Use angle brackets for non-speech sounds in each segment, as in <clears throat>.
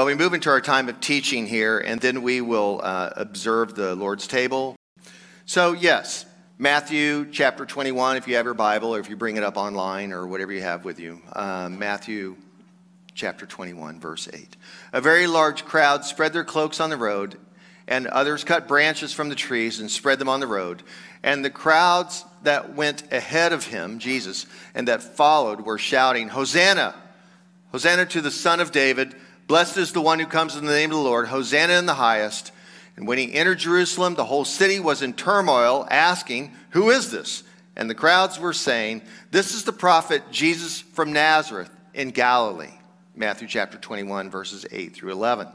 Well, we move into our time of teaching here, and then we will uh, observe the Lord's table. So, yes, Matthew chapter 21, if you have your Bible or if you bring it up online or whatever you have with you. Uh, Matthew chapter 21, verse 8. A very large crowd spread their cloaks on the road, and others cut branches from the trees and spread them on the road. And the crowds that went ahead of him, Jesus, and that followed were shouting, Hosanna! Hosanna to the Son of David! Blessed is the one who comes in the name of the Lord. Hosanna in the highest. And when he entered Jerusalem, the whole city was in turmoil, asking, Who is this? And the crowds were saying, This is the prophet Jesus from Nazareth in Galilee. Matthew chapter 21, verses 8 through 11.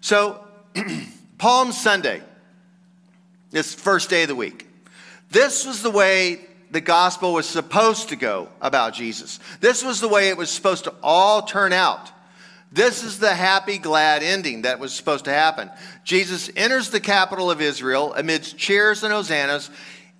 So, <clears throat> Palm Sunday, this first day of the week, this was the way the gospel was supposed to go about Jesus. This was the way it was supposed to all turn out. This is the happy, glad ending that was supposed to happen. Jesus enters the capital of Israel amidst cheers and hosannas,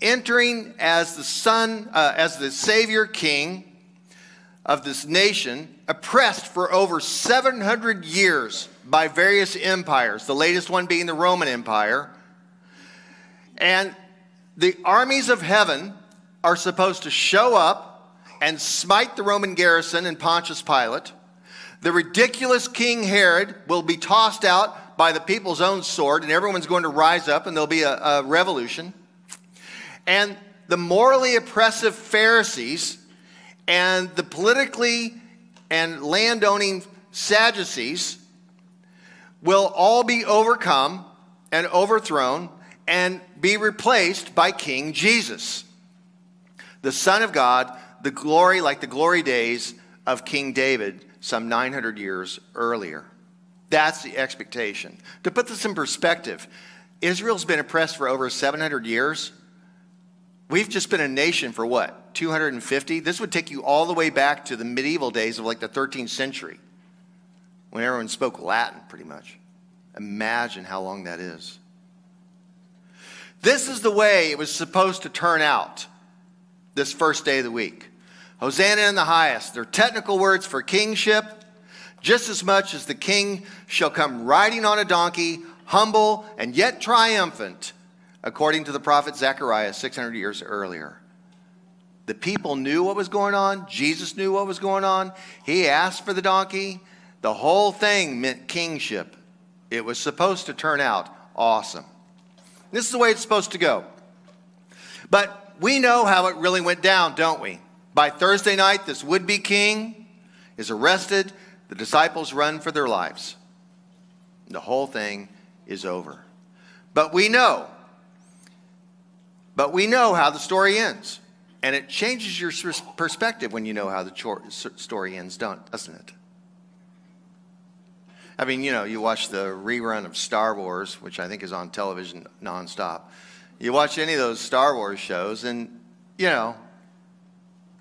entering as the son, uh, as the Savior King of this nation, oppressed for over 700 years by various empires, the latest one being the Roman Empire. And the armies of heaven are supposed to show up and smite the Roman garrison and Pontius Pilate the ridiculous King Herod will be tossed out by the people's own sword, and everyone's going to rise up, and there'll be a, a revolution. And the morally oppressive Pharisees and the politically and landowning Sadducees will all be overcome and overthrown and be replaced by King Jesus, the Son of God, the glory like the glory days of King David some 900 years earlier. That's the expectation. To put this in perspective, Israel's been oppressed for over 700 years. We've just been a nation for what, 250? This would take you all the way back to the medieval days of like the 13th century when everyone spoke Latin pretty much. Imagine how long that is. This is the way it was supposed to turn out this first day of the week. Hosanna in the highest. They're technical words for kingship, just as much as the king shall come riding on a donkey, humble and yet triumphant, according to the prophet Zechariah 600 years earlier. The people knew what was going on. Jesus knew what was going on. He asked for the donkey. The whole thing meant kingship. It was supposed to turn out awesome. This is the way it's supposed to go. But we know how it really went down, don't we? By Thursday night, this would be king is arrested. The disciples run for their lives. The whole thing is over. But we know, but we know how the story ends. And it changes your perspective when you know how the story ends, doesn't it? I mean, you know, you watch the rerun of Star Wars, which I think is on television nonstop. You watch any of those Star Wars shows, and, you know,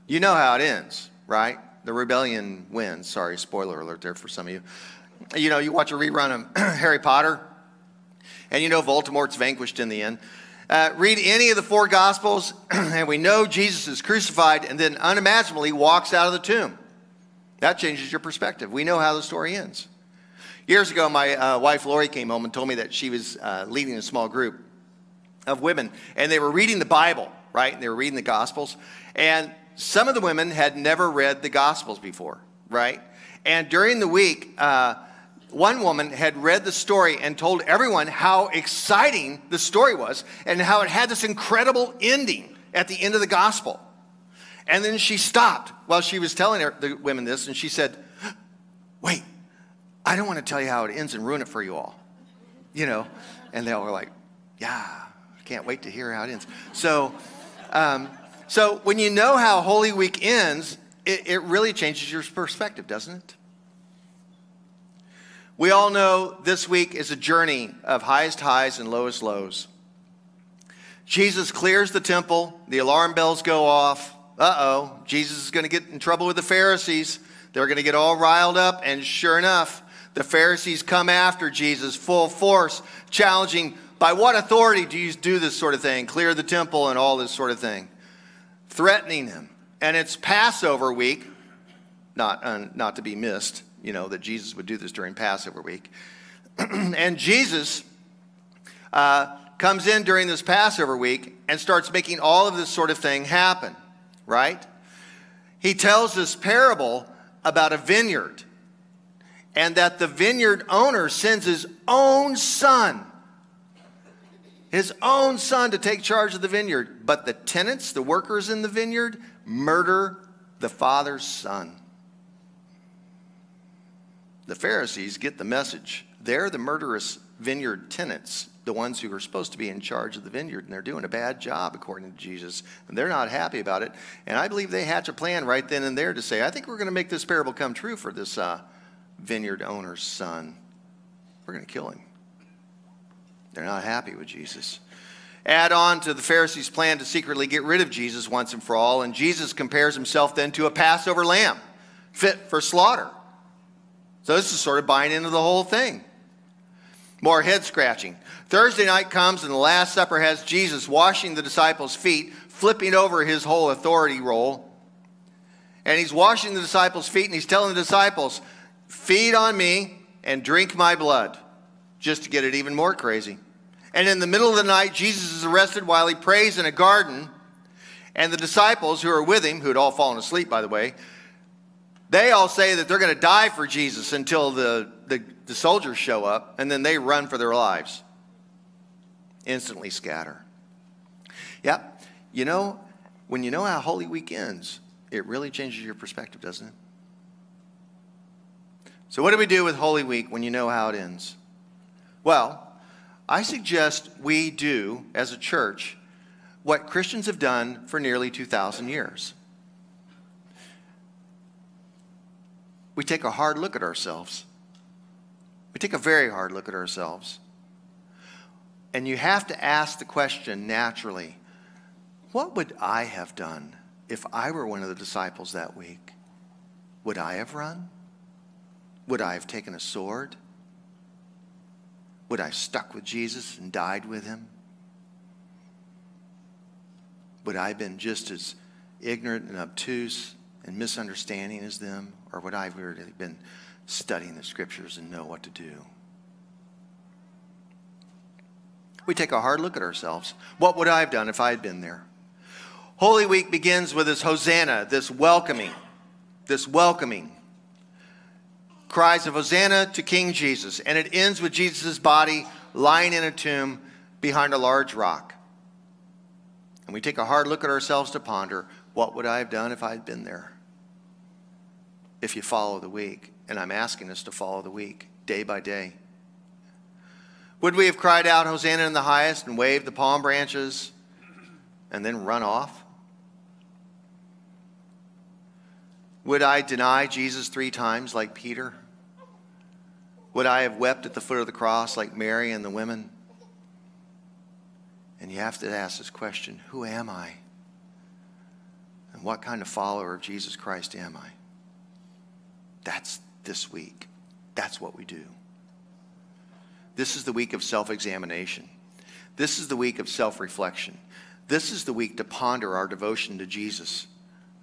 you know how it ends, right? The rebellion wins. Sorry, spoiler alert there for some of you. You know, you watch a rerun of <clears throat> Harry Potter, and you know Voldemort's vanquished in the end. Uh, read any of the four Gospels, <clears throat> and we know Jesus is crucified and then unimaginably walks out of the tomb. That changes your perspective. We know how the story ends. Years ago, my uh, wife Lori came home and told me that she was uh, leading a small group of women, and they were reading the Bible, right? And They were reading the Gospels, and some of the women had never read the Gospels before, right? And during the week, uh, one woman had read the story and told everyone how exciting the story was and how it had this incredible ending at the end of the gospel. And then she stopped while she was telling her, the women this, and she said, Wait, I don't want to tell you how it ends and ruin it for you all. You know? And they all were like, Yeah, I can't wait to hear how it ends. So, um, so when you know how Holy Week ends, it, it really changes your perspective, doesn't it? We all know this week is a journey of highest highs and lowest lows. Jesus clears the temple, the alarm bells go off. Uh oh, Jesus is going to get in trouble with the Pharisees. They're going to get all riled up, and sure enough, the Pharisees come after Jesus full force, challenging by what authority do you do this sort of thing, clear the temple and all this sort of thing threatening him. And it's Passover week, not, uh, not to be missed. you know, that Jesus would do this during Passover week. <clears throat> and Jesus uh, comes in during this Passover week and starts making all of this sort of thing happen, right? He tells this parable about a vineyard and that the vineyard owner sends his own son, his own son to take charge of the vineyard. But the tenants, the workers in the vineyard, murder the father's son. The Pharisees get the message. They're the murderous vineyard tenants, the ones who are supposed to be in charge of the vineyard, and they're doing a bad job according to Jesus. And they're not happy about it. And I believe they hatch a plan right then and there to say, I think we're going to make this parable come true for this uh, vineyard owner's son. We're going to kill him. They're not happy with Jesus. Add on to the Pharisees' plan to secretly get rid of Jesus once and for all, and Jesus compares himself then to a Passover lamb fit for slaughter. So this is sort of buying into the whole thing. More head scratching. Thursday night comes, and the Last Supper has Jesus washing the disciples' feet, flipping over his whole authority role. And he's washing the disciples' feet, and he's telling the disciples, Feed on me and drink my blood, just to get it even more crazy. And in the middle of the night, Jesus is arrested while he prays in a garden. And the disciples who are with him, who had all fallen asleep, by the way, they all say that they're going to die for Jesus until the, the, the, soldiers show up, and then they run for their lives. Instantly scatter. Yep. You know, when you know how Holy Week ends, it really changes your perspective, doesn't it? So, what do we do with Holy Week when you know how it ends? Well, I suggest we do, as a church, what Christians have done for nearly 2,000 years. We take a hard look at ourselves. We take a very hard look at ourselves. And you have to ask the question naturally what would I have done if I were one of the disciples that week? Would I have run? Would I have taken a sword? Would I have stuck with Jesus and died with him? Would I have been just as ignorant and obtuse and misunderstanding as them? Or would I have really been studying the scriptures and know what to do? We take a hard look at ourselves. What would I have done if I had been there? Holy Week begins with this Hosanna, this welcoming, this welcoming cries of Hosanna to King Jesus, and it ends with Jesus' body lying in a tomb behind a large rock. And we take a hard look at ourselves to ponder what would I have done if I had been there? If you follow the week, and I'm asking us to follow the week day by day. Would we have cried out, Hosanna in the highest, and waved the palm branches and then run off? Would I deny Jesus three times like Peter? Would I have wept at the foot of the cross like Mary and the women? And you have to ask this question Who am I? And what kind of follower of Jesus Christ am I? That's this week. That's what we do. This is the week of self examination. This is the week of self reflection. This is the week to ponder our devotion to Jesus.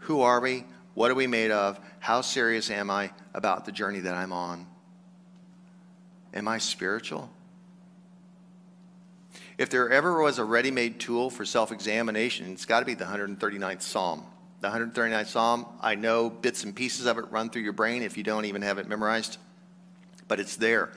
Who are we? What are we made of? How serious am I about the journey that I'm on? Am I spiritual? If there ever was a ready made tool for self examination, it's got to be the 139th Psalm. The 139th Psalm, I know bits and pieces of it run through your brain if you don't even have it memorized, but it's there.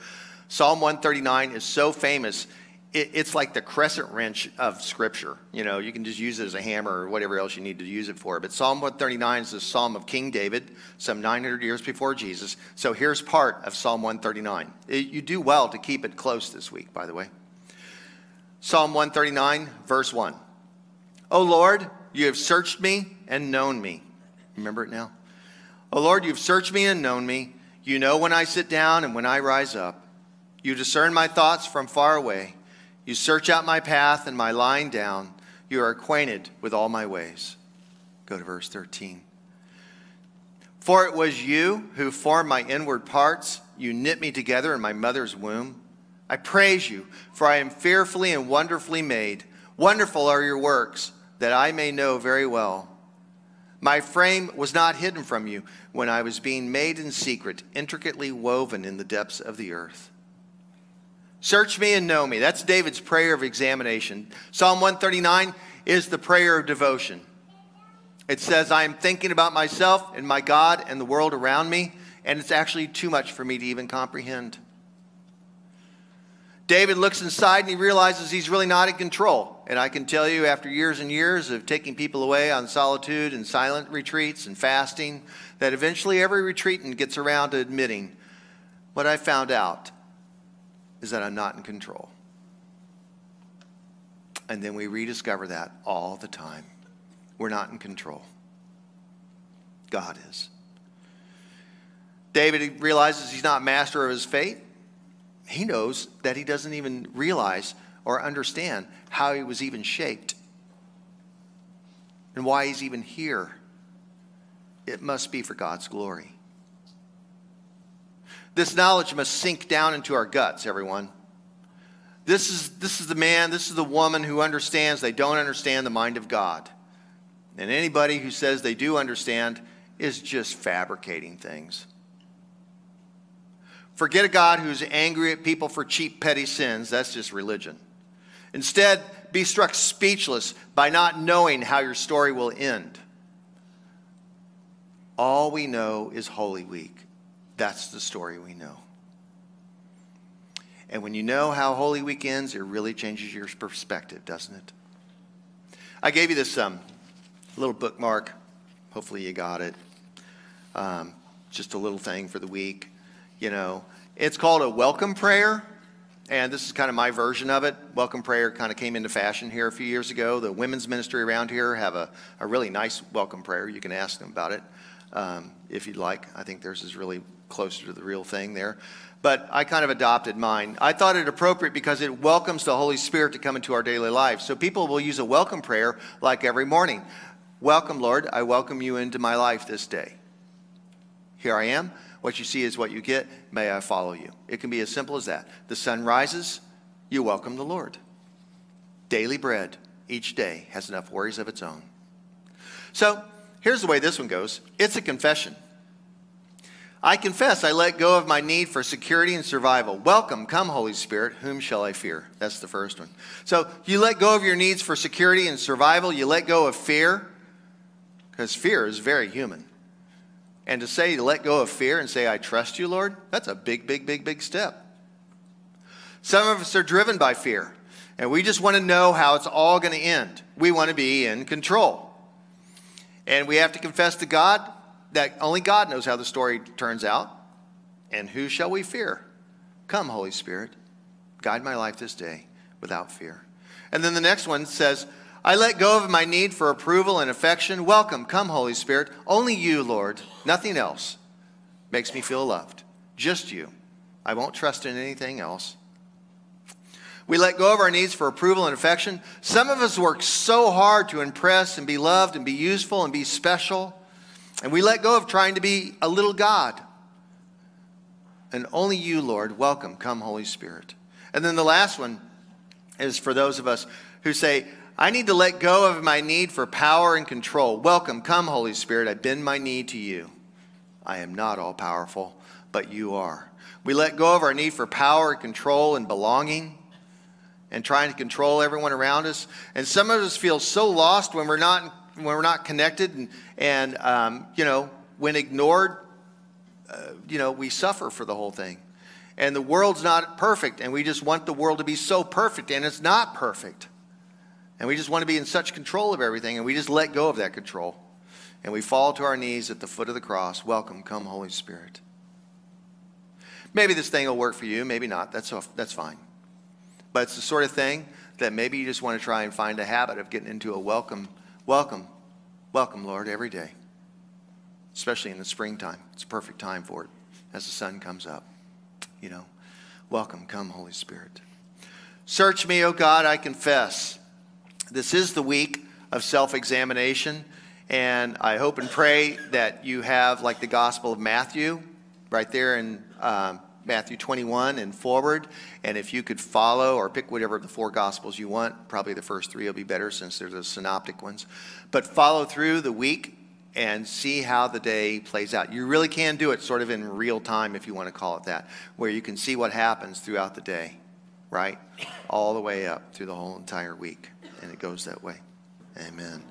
Psalm 139 is so famous, it, it's like the crescent wrench of Scripture. You know, you can just use it as a hammer or whatever else you need to use it for. But Psalm 139 is the Psalm of King David, some 900 years before Jesus. So here's part of Psalm 139. It, you do well to keep it close this week, by the way. Psalm 139, verse 1. O Lord, you have searched me and known me. Remember it now? O Lord, you've searched me and known me. You know when I sit down and when I rise up. You discern my thoughts from far away. You search out my path and my lying down. You are acquainted with all my ways. Go to verse 13. For it was you who formed my inward parts. You knit me together in my mother's womb. I praise you, for I am fearfully and wonderfully made. Wonderful are your works, that I may know very well. My frame was not hidden from you when I was being made in secret, intricately woven in the depths of the earth. Search me and know me. That's David's prayer of examination. Psalm 139 is the prayer of devotion. It says, I am thinking about myself and my God and the world around me, and it's actually too much for me to even comprehend. David looks inside and he realizes he's really not in control. And I can tell you, after years and years of taking people away on solitude and silent retreats and fasting, that eventually every retreatant gets around to admitting what I found out is that I'm not in control. And then we rediscover that all the time. We're not in control. God is. David realizes he's not master of his fate. He knows that he doesn't even realize or understand how he was even shaped and why he's even here. It must be for God's glory. This knowledge must sink down into our guts, everyone. This is, this is the man, this is the woman who understands they don't understand the mind of God. And anybody who says they do understand is just fabricating things. Forget a God who's angry at people for cheap, petty sins. That's just religion. Instead, be struck speechless by not knowing how your story will end. All we know is Holy Week. That's the story we know. And when you know how Holy Week ends, it really changes your perspective, doesn't it? I gave you this um, little bookmark. Hopefully, you got it. Um, just a little thing for the week. You know, it's called a welcome prayer. And this is kind of my version of it. Welcome prayer kind of came into fashion here a few years ago. The women's ministry around here have a, a really nice welcome prayer. You can ask them about it um, if you'd like. I think theirs is really closer to the real thing there. But I kind of adopted mine. I thought it appropriate because it welcomes the Holy Spirit to come into our daily life. So people will use a welcome prayer like every morning. Welcome, Lord. I welcome you into my life this day. Here I am. What you see is what you get. May I follow you. It can be as simple as that. The sun rises, you welcome the Lord. Daily bread each day has enough worries of its own. So here's the way this one goes it's a confession. I confess I let go of my need for security and survival. Welcome, come, Holy Spirit. Whom shall I fear? That's the first one. So you let go of your needs for security and survival. You let go of fear, because fear is very human. And to say, to let go of fear and say, I trust you, Lord, that's a big, big, big, big step. Some of us are driven by fear, and we just want to know how it's all going to end. We want to be in control. And we have to confess to God that only God knows how the story turns out. And who shall we fear? Come, Holy Spirit, guide my life this day without fear. And then the next one says, I let go of my need for approval and affection. Welcome, come, Holy Spirit. Only you, Lord, nothing else makes me feel loved. Just you. I won't trust in anything else. We let go of our needs for approval and affection. Some of us work so hard to impress and be loved and be useful and be special. And we let go of trying to be a little God. And only you, Lord, welcome, come, Holy Spirit. And then the last one is for those of us who say, I need to let go of my need for power and control. Welcome, come, Holy Spirit. I bend my knee to you. I am not all powerful, but you are. We let go of our need for power and control and belonging and trying to control everyone around us. And some of us feel so lost when we're not when we're not connected and, and um, you know, when ignored, uh, you know, we suffer for the whole thing. And the world's not perfect, and we just want the world to be so perfect, and it's not perfect. And we just want to be in such control of everything, and we just let go of that control. And we fall to our knees at the foot of the cross. Welcome, come, Holy Spirit. Maybe this thing will work for you, maybe not. That's, that's fine. But it's the sort of thing that maybe you just want to try and find a habit of getting into a welcome Welcome, welcome, Lord, every day, especially in the springtime. It's a perfect time for it as the sun comes up. You know, welcome, come, Holy Spirit. Search me, O God, I confess. This is the week of self examination, and I hope and pray that you have, like the Gospel of Matthew, right there in um, Matthew 21 and forward. And if you could follow or pick whatever of the four Gospels you want, probably the first three will be better since they're the synoptic ones. But follow through the week and see how the day plays out. You really can do it sort of in real time, if you want to call it that, where you can see what happens throughout the day, right? All the way up through the whole entire week. And it goes that way. Amen.